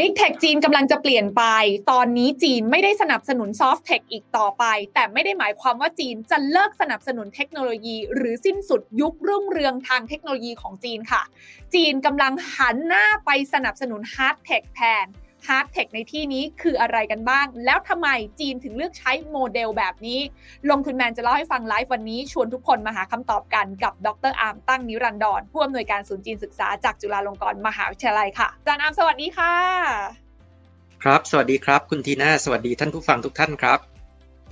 big tech จีนกำลังจะเปลี่ยนไป ตอนนี้จีนไม่ได้สนับสนุน soft tech อีกต่อไป แต่ไม่ได้หมายความว่าจีนจะเลิกสนับสนุนเทคโนโลยี หรือสิ้นสุดยุครุ่งเรืองทางเทคโนโลยีของจีนค่ะ จีนกำลังหันหน้าไปสนับสนุน hard tech แทน hard tech ในที่นี้คืออะไรกันบ้าง แล้วทำไมจีนถึงเลือกใช้โมเดลแบบนี้ ลงทุนแมนจะเล่าให้ฟังไลฟ์วันนี้ ชวนทุกคนมาหาคำตอบกันกับดรอาร์มตั้งนิรันดรผู้อำนวยการศูนย์จีนศึกษาจากจุฬาลงกรณ์มหาวิทยาลัยค่ะอาจารย์อาร์มสวัสดีค่ะ ครับ สวัสดีครับ คุณทีน่าสวัสดีท่านผู้ฟังทุกท่านครับ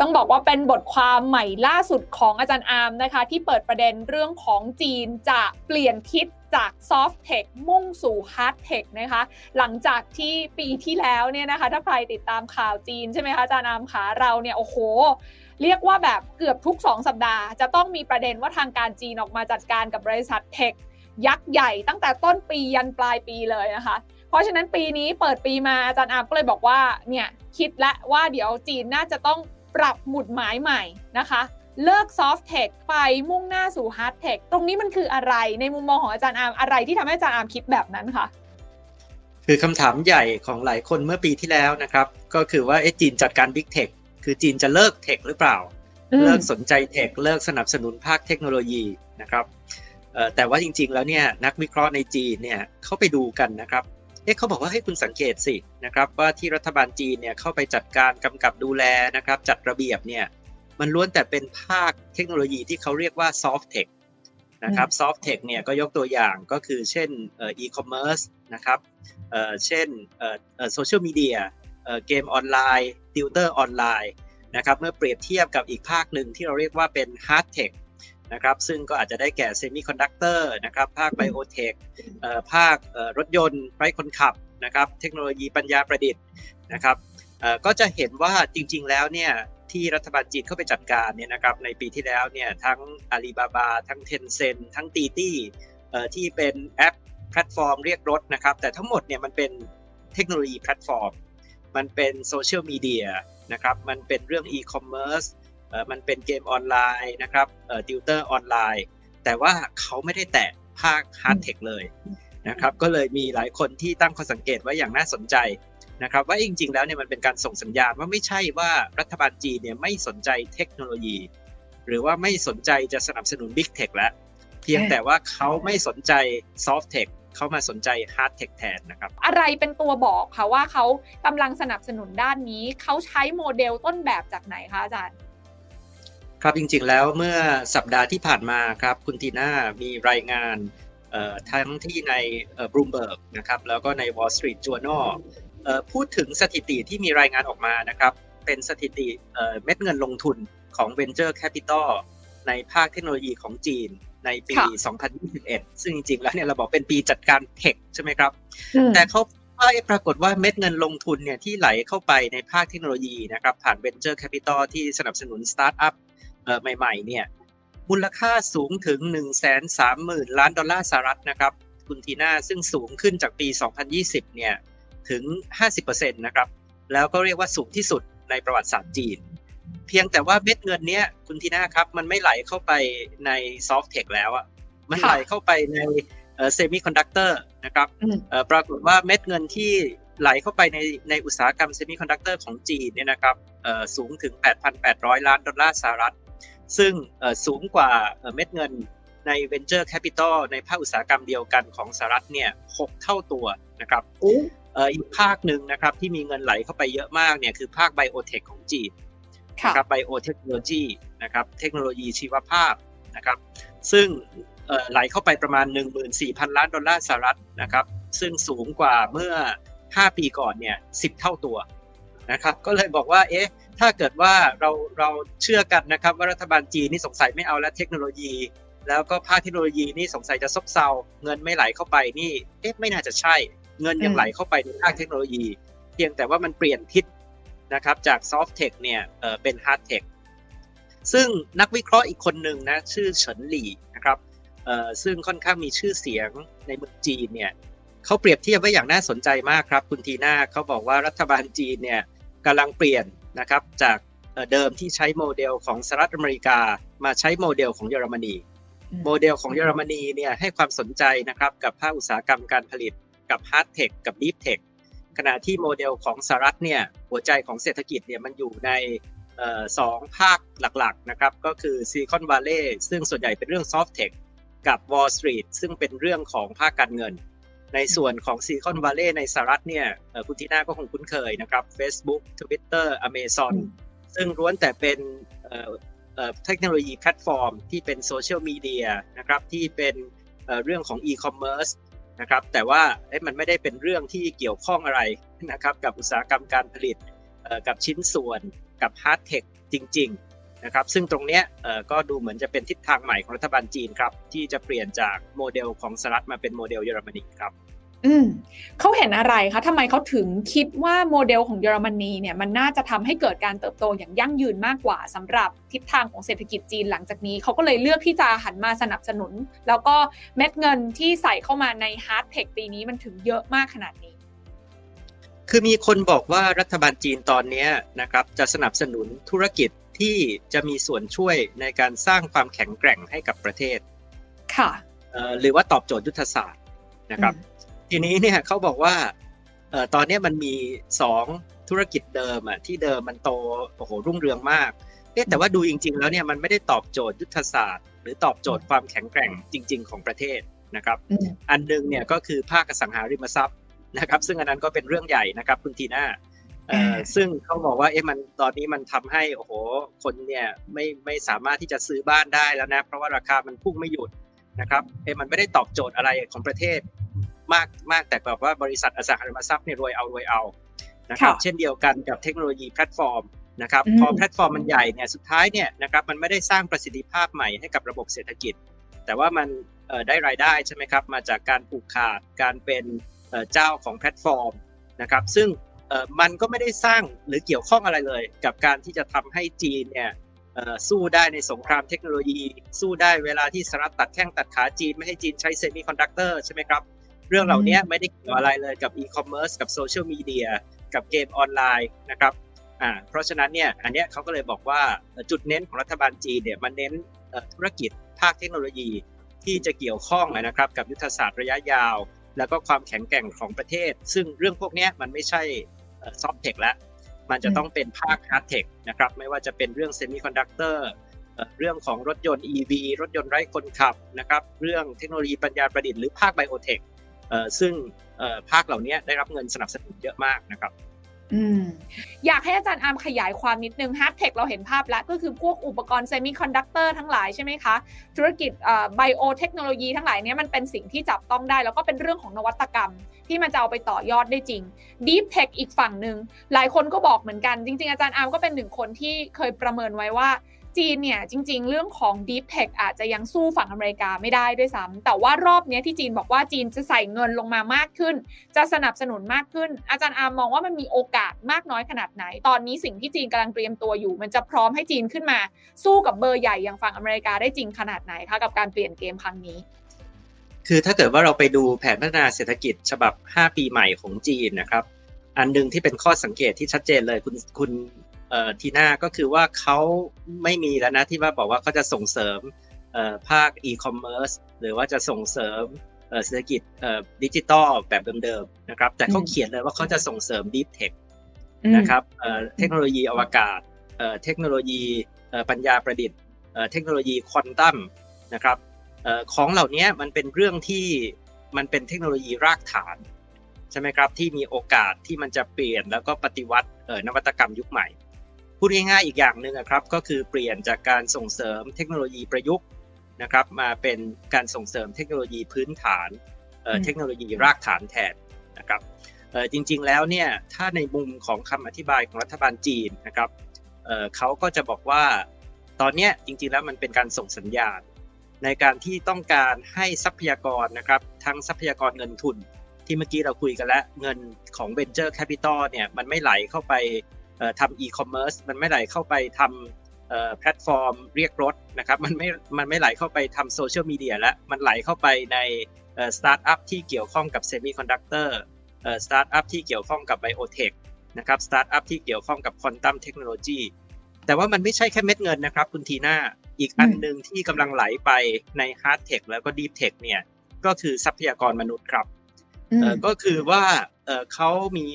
ต้องบอกว่าเป็นบทความใหม่ล่าสุดของอาจารย์อาร์มนะคะ ที่เปิดประเด็นเรื่องของจีนจะเปลี่ยนทิศจาก Soft Tech มุ่งสู่ Hard Tech นะคะ หลังจากที่ปีที่แล้วเนี่ยนะคะ ถ้าใครติดตามข่าวจีนใช่ไหมคะอาจารย์อามขาเราเนี่ยโอ้โห เรียกว่าแบบเกือบทุก 2 สัปดาห์ จะต้องมีประเด็นว่าทางการจีนออกมาจัดการกับบริษัทเทคยักษ์ใหญ่ตั้งแต่ต้นปียันปลายปีเลยนะคะ เพราะฉะนั้นปีนี้เปิดปีมาอาจารย์อาร์มก็เลยบอกว่าเนี่ยคิดแล้วว่าเดี๋ยวจีนน่าจะต้อง ปรับหมุดหมายใหม่นะคะ เลิก soft tech ไปมุ่งหน้าสู่ hard tech ตรงนี้มันคืออะไรในมุมมองของอาจารย์อาร์มอะไรที่ทำให้อาจารย์อาร์มคิดแบบนั้นคะคือคำถามใหญ่ของหลายคนเมื่อปีที่แล้วนะครับ ก็คือว่าเอจีนจัดการ big tech คือจีนจะเลิก tech หรือเปล่า เลิกสนใจ tech เลิกสนับสนุนภาคเทคโนโลยีนะครับแต่ว่าจริงๆแล้วเนี่ยนักวิเคราะห์ในจีนเนี่ยเขาไปดูกันนะครับ เอ๊ะเขาบอกว่าให้คุณสังเกตสินะครับว่าที่รัฐบาลจีนเนี่ยเข้าไปจัดการกำกับดูแลนะครับจัดระเบียบเนี่ยมันล้วนแต่เป็นภาคเทคโนโลยีที่เขาเรียกว่า soft tech นะครับ soft tech เนี่ยก็ยกตัวอย่างก็คือเช่นเอ่อ e-commerce นะครับเอ่อเช่นเอ่อเอ่อ social media เอ่อเกมออนไลน์ติวเตอร์ออนไลน์นะครับเมื่อเปรียบเทียบกับอีกภาคหนึ่งที่เราเรียกว่าเป็น hard tech นะครับซึ่งก็อาจจะได้แก่เซมิคอนดักเตอร์นะครับภาค biotech ภาครถยนต์ไร้คนขับนะครับเทคโนโลยีปัญญาประดิษฐ์นะครับก็จะเห็นว่าจริงๆแล้วเนี่ยที่รัฐบาลจีนเข้าไปจัดการเนี่ยนะครับในปีที่แล้วเนี่ยทั้งอาลีบาบาทั้ง Tencent ทั้ง Didi ที่เป็นแอปแพลตฟอร์มเรียกรถนะครับแต่ทั้งหมดเนี่ยมันเป็นเทคโนโลยีแพลตฟอร์ม มันเป็นโซเชียลมีเดียนะครับมันเป็นเรื่องอีคอมเมิร์ซ มันเป็นเกมออนไลน์นะครับติวเตอร์ออนไลน์ แต่ว่าเขาไม่ได้แตะภาค hard tech เลยนะครับก็เลยมีหลายคนที่ตั้งข้อสังเกตไว้อย่างน่าสนใจนะครับว่าจริง ๆ แล้วเนี่ยมันเป็นการส่งสัญญาณว่าไม่ใช่ว่ารัฐบาลจีนเนี่ยไม่สนใจเทคโนโลยี หรือว่าไม่สนใจจะสนับสนุน big tech แล้ว เพียงแต่ว่าเขาไม่สนใจ soft tech เขามาสนใจ hard tech แทนนะครับ อะไรเป็นตัวบอกคะว่าเขากำลังสนับสนุนด้านนี้ เขาใช้โมเดลต้นแบบจากไหนคะอาจารย์ ครับจริงๆแล้วเมื่อสัปดาห์ที่ผ่านมาครับคุณทีน่ามีรายงานทั้งที่ในบลูมเบิร์กนะครับแล้วก็ใน Wall Street Journal พูดถึงสถิติที่มีรายงานออกมานะครับเป็นสถิติเม็ดเงินลงทุนของ Venture Capital ในภาคเทคโนโลยีของจีนในปี 2021 ซึ่งจริงๆ แล้วเนี่ยเราบอกเป็นปีจัดการ tech ใช่ไหมครับ แต่เขาปรากฏว่าเม็ดเงินลงทุนเนี่ยที่ไหลเข้าไปในภาคเทคโนโลยีนะครับผ่าน Venture Capital ที่สนับสนุนสตาร์ทอัพ ใหม่ๆเนี่ยมูลค่าสูงถึง 1 3 0 0 0 0 ล้านดอลลาร์สหรัฐนะครับคุณทีน่าซึ่งสูงขึ้นจากปี 2020 เนี่ยถึง 50%นะครับแล้วก็เรียกว่าสูงที่สุดในประวัติศาสตร์จีน เพียงแต่ว่าเม็ดเงินเนี้ยคุณทีน่าครับมันไม่ไหลเข้าไปใน soft tech แล้วอะมันไหลเข้าไปในเซมิคอนดักเตอร์นะครับปรากฏว่าเม็ดเงินที่ไหลเข้าไปในในอุตสาหกรรมเซมิคอนดักเตอร์ของจีนเนี่ยนะครับสูงถึง 8,800 ล้านดอลลาร์สหรัฐ ซึ่งสูงกว่าเม็ดเงินใน Venture Capital ในภาคอุตสาหกรรมเดียวกันของสหรัฐเนี่ย6เท่าตัวนะครับอีกภาคหนึ่งนะครับที่มีเงินไหลเข้าไปเยอะมากเนี่ยคือภาค biotech ของจีนนะครับไบโอเทคโนโลยีนะครับเทคโนโลยีชีวภาพนะครับซึ่งไหลเข้าไปประมาณ 14,000 ล้านดอลลาร์สหรัฐนะครับซึ่งสูงกว่าเมื่อ 5 ปีก่อนเนี่ย10 เท่าตัวนะครับก็เลยบอกว่าเอ๊ะ ถ้าเกิดว่าเราเราเชื่อกันนะครับ ว่ารัฐบาลจีนนี่สงสัยไม่เอาแล้วเทคโนโลยี แล้วก็ภาคเทคโนโลยีนี่สงสัยจะซบเซาเงินไม่ไหลเข้าไปนี่เอ๊ะไม่น่าจะใช่ เงินยังไหลเข้าไปในภาคเทคโนโลยี เพียงแต่ว่ามันเปลี่ยนทิศนะครับจาก soft tech เนี่ยเป็น hard tech ซึ่งนักวิเคราะห์อีกคนหนึ่งนะชื่อเฉินหลี่นะครับซึ่งค่อนข้างมีชื่อเสียงในเมืองจีนเนี่ยเขาเปรียบเทียบไว้อย่างน่าสนใจมากครับ คุณทีน่าเขาบอกว่ารัฐบาลจีนเนี่ยกำลังเปลี่ยน นะครับจากเดิมที่ใช้โมเดลของสหรัฐอเมริกา มาใช้โมเดลของเยอรมนี โมเดลของเยอรมนีเนี่ยให้ความสนใจนะครับกับภาคอุตสาหกรรมการผลิตกับ hard tech กับ deep tech ขณะที่โมเดลของสหรัฐเนี่ยหัวใจของเศรษฐกิจเนี่ยมันอยู่ในสองภาคหลักๆนะครับก็คือ Silicon Valley ซึ่งส่วนใหญ่เป็นเรื่อง soft tech กับ Wall Street ซึ่งเป็นเรื่องของภาคการเงิน ในส่วนของ Silicon Valley ในสหรัฐเนี่ยคุณทีน่าก็คงคุ้นเคยนะครับ Facebook Twitter Amazon ซึ่งล้วนแต่เป็นเทคโนโลยีแพลตฟอร์ม ที่เป็นโซเชียลมีเดียนะครับที่เป็นเรื่องของอีคอมเมิร์ซนะครับแต่ว่ามันไม่ได้เป็นเรื่องที่เกี่ยวข้องอะไรนะครับกับอุตสาหกรรมการผลิตกับชิ้นส่วนกับ hard tech จริง ๆ นะครับซึ่งตรงนี้ก็ดูเหมือนจะเป็นทิศทางใหม่ของรัฐบาลจีนครับ ที่จะเปลี่ยนจากโมเดลของสหรัฐมาเป็นโมเดลเยอรมนีครับอืมเขาเห็นอะไรคะทำไมเขาถึงคิดว่าโมเดลของเยอรมนีเนี่ยมันน่าจะทำให้เกิดการเติบโตอย่างยั่งยืนมากกว่าสำหรับทิศทางของเศรษฐกิจจีนหลังจากนี้ เขาก็เลยเลือกที่จะหันมาสนับสนุน แล้วก็เม็ดเงินที่ใส่เข้ามาใน hard tech ปีนี้มันถึงเยอะมากขนาดนี้ คือมีคนบอกว่ารัฐบาลจีนตอนนี้นะครับจะสนับสนุนธุรกิจ ที่จะมีส่วนช่วยในการสร้างความแข็งแกร่งให้กับประเทศ ค่ะหรือว่าตอบโจทย์ยุทธศาสตร์นะครับ ทีนี้เนี่ยเขาบอกว่าเอ่อตอนนี้มันมีสองธุรกิจเดิมอะที่เดิมมันโตโอ้โหรุ่งเรืองมากเอ๊แต่ว่าดูจริง ๆ แล้วเนี่ยมันไม่ได้ตอบโจทย์ยุทธศาสตร์ หรือตอบโจทย์ความแข็งแกร่งจริง ๆ ของประเทศนะครับ อันนึงเนี่ยก็คือภาคอสังหาริมทรัพย์นะครับ ซึ่งอันนั้นก็เป็นเรื่องใหญ่นะครับคุณทีน่า ซึ่งเขาบอกว่าเอ๊ะมันตอนนี้มันทำให้โอ้โหคนเนี่ยไม่ไม่สามารถที่จะซื้อบ้านได้แล้วนะเพราะว่าราคามันพุ่งไม่หยุดนะครับเอ๊ะมันไม่ได้ตอบโจทย์อะไรของประเทศมากมากแต่แบบว่าบริษัทอสังหาริมทรัพย์เนี่ยรวยเอารวยเอานะครับเช่นเดียวกันกับเทคโนโลยีแพลตฟอร์มนะครับพอแพลตฟอร์มมันใหญ่เนี่ยสุดท้ายเนี่ยนะครับมันไม่ได้สร้างประสิทธิภาพใหม่ให้กับระบบเศรษฐกิจ แต่ว่ามันได้รายได้ใช่ไหมครับมาจากการผูกขาดการเป็นเจ้าของแพลตฟอร์มนะครับซึ่ง มันก็ไม่ได้สร้างหรือเกี่ยวข้องอะไรเลย กับการที่จะทำให้จีนเนี่ยสู้ได้ในสงครามเทคโนโลยี สู้ได้เวลาที่สหรัฐตัดแข้งตัดขาจีน ไม่ให้จีนใช้เซมิคอนดักเตอร์ใช่ไหมครับ เรื่องเหล่านี้ไม่ได้เกี่ยวอะไรเลยกับอีคอมเมิร์ซกับโซเชียลมีเดียกับเกมออนไลน์นะครับอ่าเพราะฉะนั้นเนี่ยอันนี้เขาก็เลยบอกว่าจุดเน้นของรัฐบาลจีนเนี่ยมันเน้นธุรกิจภาคเทคโนโลยีที่จะเกี่ยวข้องนะครับกับยุทธศาสตร์ระยะยาว แล้วก็ความแข็งแกร่งของประเทศ ซึ่งเรื่องพวกนี้มันไม่ใช่ Soft Tech แล้วมันจะต้องเป็นภาค Hard Tech นะครับไม่ว่าจะเป็นเรื่องเซมิคอนดักเตอร์เรื่องของรถยนต์ EV รถยนต์ไร้คนขับนะครับเรื่องเทคโนโลยีปัญญาประดิษฐ์หรือภาค Biotech ซึ่งภาคเหล่านี้ได้รับเงินสนับสนุนเยอะมากนะครับ อยากให้อาจารย์อาร์มขยายความนิดนึง Hard Tech เราเห็นภาพแล้ว ก็คือพวกอุปกรณ์เซมิคอนดักเตอร์ทั้งหลายใช่ไหมคะ ธุรกิจไบโอเทคโนโลยีทั้งหลายนี้มันเป็นสิ่งที่จับต้องได้ แล้วก็เป็นเรื่องของนวัตกรรม ที่มันจะเอาไปต่อยอดได้จริง Deep Tech อีกฝั่งหนึ่งหลายคนก็บอกเหมือนกัน จริง ๆ อาจารย์อาร์มก็เป็นหนึ่งคนที่เคยประเมินไว้ว่า จีนเนี่ยจริง ๆ เรื่องของ Deep Tech อาจจะยังสู้ฝั่งอเมริกาไม่ได้ด้วยซ้ำแต่ว่ารอบนี้ที่จีนบอกว่าจีนจะใส่เงินลงมามากขึ้น จะสนับสนุนมากขึ้น อาจารย์อามมองว่ามันมีโอกาสมากน้อยขนาดไหน ตอนนี้สิ่งที่จีนกำลังเตรียมตัวอยู่ มันจะพร้อมให้จีนขึ้นมา สู้กับเบอร์ใหญ่อย่างฝั่งอเมริกาได้จริงขนาดไหนคะกับการเปลี่ยนเกมครั้งนี้ คือถ้าเกิดว่าเราไปดูแผนพัฒนาเศรษฐกิจฉบับ 5 ปีใหม่ของจีนนะครับอันนึงที่เป็นข้อสังเกตที่ชัดเจนเลยคุณคุณ ทีน่าก็คือว่าเขาไม่มีแล้วนะที่ว่าบอกว่าเขาจะส่งเสริมภาคอีคอมเมิร์ซหรือว่าจะส่งเสริมเศรษฐกิจดิจิตอลแบบเดิมๆนะครับ แต่เขาเขียนเลยว่าเขาจะส่งเสริม Deep Tech นะครับเทคโนโลยีอวกาศเทคโนโลยีปัญญาประดิษฐ์เทคโนโลยีควอนตัมนะครับของเหล่านี้มันเป็นเรื่องที่มันเป็นเทคโนโลยีรากฐานใช่ไหมครับที่มีโอกาสที่มันจะเปลี่ยนแล้วก็ปฏิวัตินวัตกรรมยุคใหม่ พูดง่ายๆอีกอย่างหนึ่งครับก็คือเปลี่ยนจากการส่งเสริมเทคโนโลยีประยุกต์นะครับมาเป็นการส่งเสริมเทคโนโลยีพื้นฐานเทคโนโลยีรากฐานแทนนะครับจริงๆแล้วเนี่ยถ้าในมุมของคำอธิบายของรัฐบาลจีนนะครับเขาก็จะบอกว่าตอนนี้จริงๆแล้วมันเป็นการส่งสัญญาณ ในการที่ต้องการให้ทรัพยากรนะครับทั้งทรัพยากรเงินทุน ที่เมื่อกี้เราคุยกันแล้วเงินของ Venture Capital เนี่ยมันไม่ไหลเข้าไป ทำอีคอมเมิร์ซมันไม่ไหลเข้าไปทำแพลตฟอร์มเรียกรถนะครับมันไม่มันไม่ไหลเข้าไปทำโซเชียลมีเดียแล้วมันไหลเข้าไปในสตาร์ทอัพที่เกี่ยวข้องกับเซมิคอนดักเตอร์สตาร์ทอัพที่เกี่ยวข้องกับ Biotech นะครับสตาร์ทอัพที่เกี่ยวข้องกับควอนตัมเทคโนโลยีแต่ว่ามันไม่ใช่แค่เม็ดเงินนะครับ คุณทีน่าอีกอันหนึ่งที่กำลังไหลไปใน Hard Tech แล้วก็ Deep Tech เนี่ยก็คือทรัพยากรมนุษย์ครับก็คือว่าเขามี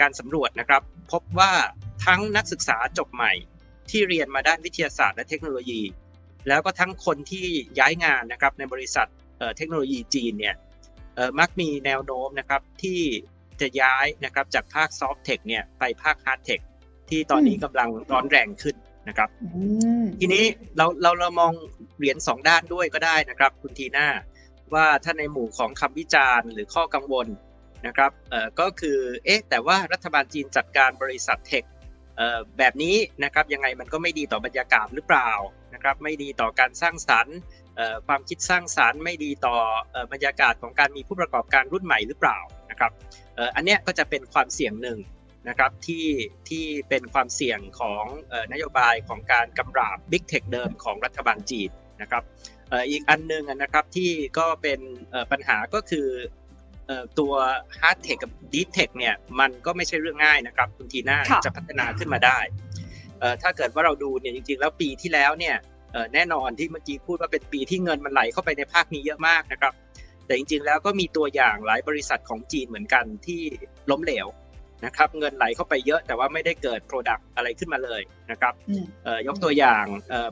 การสำรวจนะครับ พบว่าทั้งนักศึกษาจบใหม่ที่เรียนมาด้านวิทยาศาสตร์และเทคโนโลยี แล้วก็ทั้งคนที่ย้ายงานนะครับในบริษัทเทคโนโลยีจีนเนี่ยมักมีแนวโน้มนะครับที่จะย้ายนะครับจากภาค Soft Tech เนี่ยไปภาค Hard Tech ที่ตอนนี้กำลังร้อนแรงขึ้นนะครับทีนี้เราเราเรามองเหรียญสองด้านด้วยก็ได้นะครับ คุณทีน่าว่าถ้าในหมู่ของคำวิจารณ์ หรือข้อกังวล นะครับก็คือเอ๊ะแต่ว่ารัฐบาลจีนจัดการบริษัทเทคแบบนี้นะครับยังไงมันก็ไม่ดีต่อบรรยากาศหรือเปล่านะครับไม่ดีต่อการสร้างสรรค์ความคิดสร้างสารรค์ไม่ดีต่อบรรยากาศของการมีผู้ประกอบการรุ่นใหม่หรือเปล่านะครับอันนี้ก็จะเป็นความเสี่ยงหนึ่งนะครับที่ที่เป็นความเสี่ยงของนโยบายของการกำราบ Big Tech เดิมของรัฐบาลจีนนะครับอีกอันนึงนะครับที่ก็เป็นปัญหาก็คือ ตัว Hard Tech กับ Deep Tech เนี่ยมันก็ไม่ใช่เรื่องง่ายนะครับ คุณทีน่าจะพัฒนาขึ้นมาได้ ถ้าเกิดว่าเราดูเนี่ยจริงๆ แล้วปีที่แล้วเนี่ยแน่นอนที่เมื่อกี้พูดว่าเป็นปีที่เงินมันไหลเข้าไปในภาคนี้เยอะมากนะครับ แต่จริงๆแล้วก็มีตัวอย่างหลายบริษัทของจีนเหมือนกันที่ล้มเหลวนะครับเงินไหลเข้าไปเยอะแต่ว่าไม่ได้เกิด Product อะไรขึ้นมาเลยนะครับยกตัวอย่าง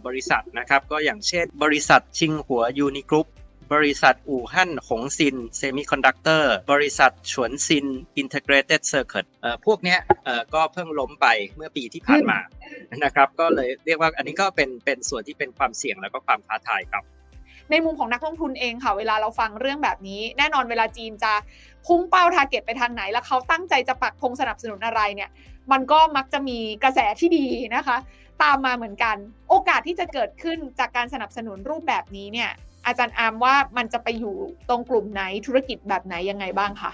บริษัทนะครับก็อย่างเช่นบริษัทชิงหัว Unigroup บริษัทอู่ฮั่นหงซินเซมิคอนดักเตอร์บริษัทฉวนซินอินเท g r a t e d Circuit พวกเนี้ยก็เพิ่งล้มไปเมื่อปีที่ผ่านมานะครับก็เลยเรียกว่าอันนี้ก็เป็นเป็นส่วนที่เป็นความเสี่ยงแล้วก็ความท้าทายครับในมุมของนักลงทุนเองค่ะ เวลาเราฟังเรื่องแบบนี้ แน่นอนเวลาจีนจะพุ่งเป้า target ไปทางไหน แล้วเขาตั้งใจจะปักธงสนับสนุนอะไรเนี่ย มันก็มักจะมีกระแสที่ดีนะคะ ตามมาเหมือนกัน โอกาสที่จะเกิดขึ้นจากการสนับสนุนรูปแบบนี้เนี่ย อาจารย์อาร์มว่ามันจะไปอยู่ตรงกลุ่มไหนธุรกิจแบบไหนยังไงบ้างคะ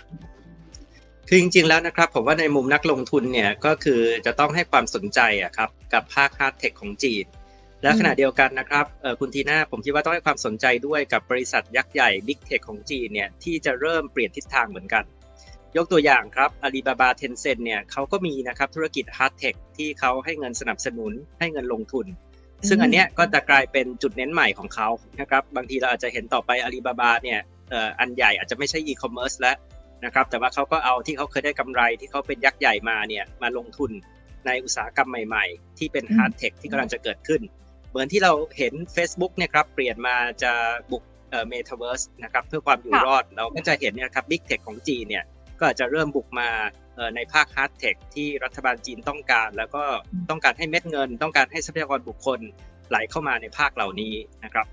คือจริงๆแล้วนะครับผมว่าในมุมนักลงทุนเนี่ยก็คือจะต้องให้ความสนใจอะครับกับภาค Hard Tech ของจีน และขณะเดียวกันนะครับคุณทีน่าผมคิดว่าต้องให้ความสนใจด้วยกับบริษัทยักษ์ใหญ่ Big Tech ของจีนเนี่ยที่จะเริ่มเปลี่ยนทิศทางเหมือนกัน ยกตัวอย่างครับอาลีบาบา Tencent เนี่ยเขาก็มีนะครับธุรกิจ Hard Tech ที่เขาให้เงินสนับสนุนให้เงินลงทุน ซึ่งอันเนี้ยก็จะกลายเป็นจุดเน้นใหม่ของเขานะครับบางทีเราอาจจะเห็นต่อไปอาลีบาบาเนี่ยอันใหญ่อาจจะไม่ใช่อีคอมเมิร์ซแล้วนะครับแต่ว่าเขาก็เอาที่เขาเคยได้กำไรที่เขาเป็นยักษ์ใหญ่มาเนี่ยมาลงทุนในอุตสาหกรรมใหม่ๆ ที่เป็น Hard Tech ที่กำลังจะเกิดขึ้น เหมือนที่เราเห็น Facebook เนี่ยครับเปลี่ยนมาจะบุกเมตาเวิร์สนะครับเพื่อความอยู่รอดเราก็จะเห็นเนี่ยครับ Big Tech ของจีนเนี่ยก็จะเริ่มบุกมา ในภาค Hard Tech ที่รัฐบาลจีนต้องการ แล้วก็ต้องการให้เม็ดเงิน ต้องการให้ทรัพยากรบุคคลไหลเข้ามาในภาคเหล่านี้นะครับ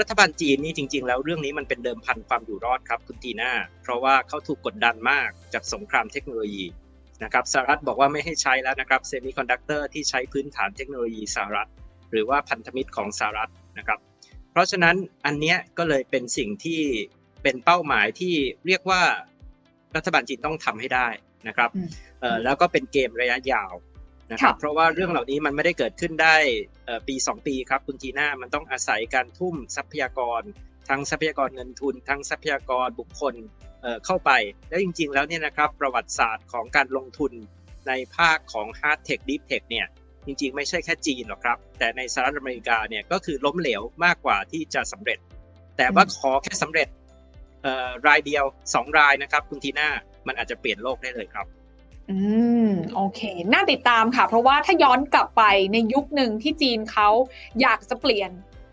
รัฐบาลจีนนี่จริง ๆ แล้วเรื่องนี้มันเป็นเดิมพันความอยู่รอดครับคุณทีน่าเพราะว่าเขาถูกกดดันมากจากสงครามเทคโนโลยีนะครับสหรัฐบอกว่าไม่ให้ใช้แล้วนะครับเซมิคอนดักเตอร์ที่ใช้พื้นฐานเทคโนโลยีสหรัฐ หรือว่าพันธมิตรของสหรัฐนะครับเพราะฉะนั้นอันนี้ก็เลยเป็นสิ่งที่เป็นเป้าหมายที่เรียกว่ารัฐบาลจีนต้องทำให้ได้ นะครับแล้วก็เป็นเกมระยะยาวนะครับเพราะว่าเรื่องเหล่านี้มันไม่ได้เกิดขึ้นได้ปี 2 ปีครับคุณทีน่ามันต้องอาศัยการทุ่มทรัพยากร ทั้งทรัพยากรเงินทุน ทั้งทรัพยากรบุคคลเข้าไป แล้วจริง ๆ แล้วเนี่ยนะครับประวัติศาสตร์ของการลงทุนในภาคของ Hard Tech Deep Tech เนี่ยจริง ๆ ไม่ใช่แค่จีนหรอกครับ แต่ในสหรัฐอเมริกาเนี่ยก็คือล้มเหลวมากกว่าที่จะสำเร็จ แต่ว่าขอแค่สำเร็จรายเดียว 2 รายนะครับคุณทีน่า มันอาจจะเปลี่ยนโลกได้เลยครับ อืมโอเค น่าติดตามค่ะ เพราะว่าถ้าย้อนกลับไปในยุคหนึ่งที่จีนเขาอยากจะเปลี่ยน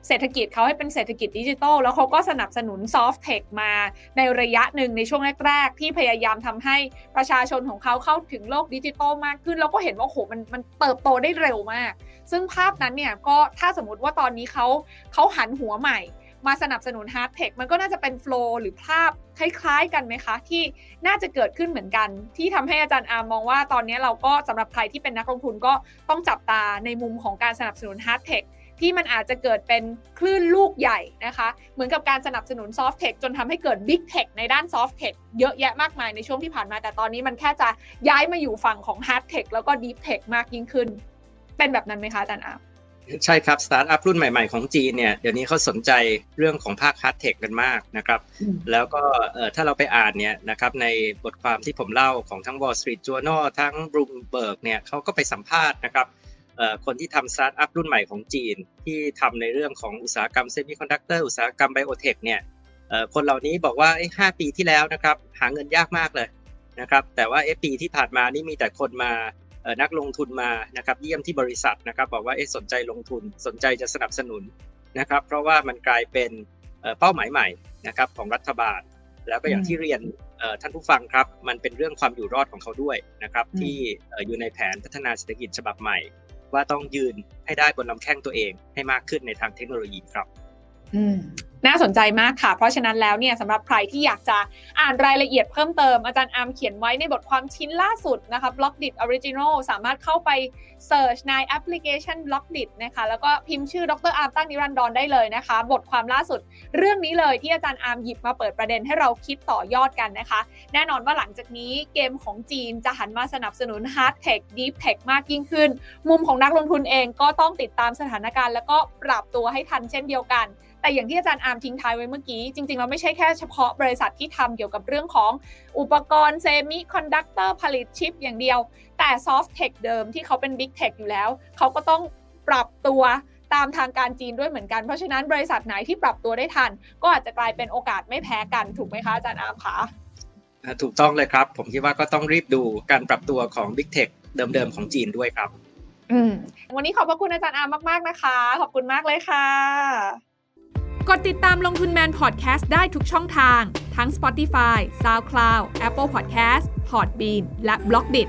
เศรษฐกิจเขาให้เป็นเศรษฐกิจดิจิทัลแล้วเขาก็สนับสนุน Soft Tech มาในระยะหนึ่งในช่วงแรก ๆ ที่พยายามทำให้ประชาชนของเขาเข้าถึงโลกดิจิทัลมากขึ้น แล้วก็เห็นว่าโหมันมันเติบโตได้เร็วมาก ซึ่งภาพนั้นเนี่ยก็ถ้าสมมติว่าตอนนี้เขาเขาหันหัวใหม่ มาสนับสนุน Hard Tech มันก็น่าจะเป็น flow หรือภาพคล้ายๆกันไหมคะ ที่น่าจะเกิดขึ้นเหมือนกัน ที่ทำให้อาจารย์อาร์มมองว่าตอนนี้เราก็สำหรับใครที่เป็นนักลงทุนก็ต้องจับตาในมุมของการสนับสนุน Hard Tech ที่มันอาจจะเกิดเป็นคลื่นลูกใหญ่นะคะ เหมือนกับการสนับสนุน Soft Tech จนทำให้เกิด Big Tech ในด้าน Soft Tech เยอะแยะมากมายในช่วงที่ผ่านมา แต่ตอนนี้มันแค่จะย้ายมาอยู่ฝั่งของ Hard Tech แล้วก็ Deep Tech มากยิ่งขึ้น เป็นแบบนั้นไหมคะอาจารย์อาร์ม ใช่ครับสตาร์ทอัพรุ่นใหม่ ๆของจีนเนี่ยเดี๋ยวนี้เขาสนใจเรื่องของภาค Hard Tech กันมากนะครับ แล้วก็ถ้าเราไปอ่านเนี่ยนะครับในบทความที่ผมเล่าของทั้ง Wall Street Journal ทั้ง Bloomberg เนี่ยเขาก็ไปสัมภาษณ์นะครับคนที่ทำสตาร์ทอัพรุ่นใหม่ของจีน ที่ทำในเรื่องของอุตสาหกรรมเซมิคอนดักเตอร์อุตสาหกรรม Biotech เนี่ยคนเหล่านี้บอกว่าห้าปีที่แล้วนะครับหาเงินยากมากเลยนะครับแต่ว่าเอปีที่ผ่านมานี่มีแต่คนมา นักลงทุนมานะครับเยี่ยมที่บริษัทนะครับบอกว่าสนใจลงทุนสนใจจะสนับสนุนนะครับ เพราะว่ามันกลายเป็นเป้าหมายใหม่นะครับของรัฐบาล แล้วก็อย่างที่เรียนท่านผู้ฟังครับ มันเป็นเรื่องความอยู่รอดของเขาด้วยนะครับที่อยู่ในแผนพัฒนาเศรษฐกิจฉบับใหม่ ว่าต้องยืนให้ได้บนลำแข้งตัวเองให้มากขึ้นในทางเทคโนโลยีครับ น่าสนใจมากค่ะ เพราะฉะนั้นแล้วเนี่ยสำหรับใครที่อยากจะอ่านรายละเอียดเพิ่มเติมอาจารย์อาร์มเขียนไว้ในบทความชิ้นล่าสุดนะคะ Blockdit Original สามารถเข้าไปเสิร์ชในแอปพลิเคชัน Blockdit นะคะแล้วก็พิมพ์ชื่อดรอาร์มตั้งนิรันดรได้เลยนะคะ บทความล่าสุด เรื่องนี้เลยที่อาจารย์อาร์มหยิบมาเปิดประเด็นให้เราคิดต่อยอดกันนะคะ แน่นอนว่าหลังจากนี้เกมของจีนจะหันมาสนับสนุน Hard Tech Deep Tech มากยิ่งขึ้น มุมของนักลงทุนเองก็ต้องติดตามสถานการณ์ แล้วก็ปรับตัวให้ทันเช่นเดียวกัน แต่อย่างที่อาจารย์อาร์มทิ้งท้ายไว้เมื่อกี้ จริงๆเราไม่ใช่แค่เฉพาะบริษัทที่ทำเกี่ยวกับเรื่องของอุปกรณ์เซมิคอนดักเตอร์ผลิตชิปอย่างเดียว แต่ Soft Tech เดิมที่เขาเป็น Big Tech อยู่แล้ว เขาก็ต้องปรับตัวตามทางการจีนด้วยเหมือนกัน เพราะฉะนั้นบริษัทไหนที่ปรับตัวได้ทัน ก็อาจจะกลายเป็นโอกาสไม่แพ้กันถูกไหมคะอาจารย์อาร์มคะถูกต้องเลยครับ ผมคิดว่าก็ต้องรีบดูการปรับตัวของ Big Tech เดิมๆ ของจีนด้วยครับวันนี้ขอบพระคุณอาจารย์อาร์มมาก ๆ นะคะ ขอบคุณมากเลยค่ะ กดติดตามลงทุนแมนพอดแคสต์ได้ทุกช่องทาง ทั้ง Spotify, SoundCloud, Apple Podcast, Podbean และ b l o กดิ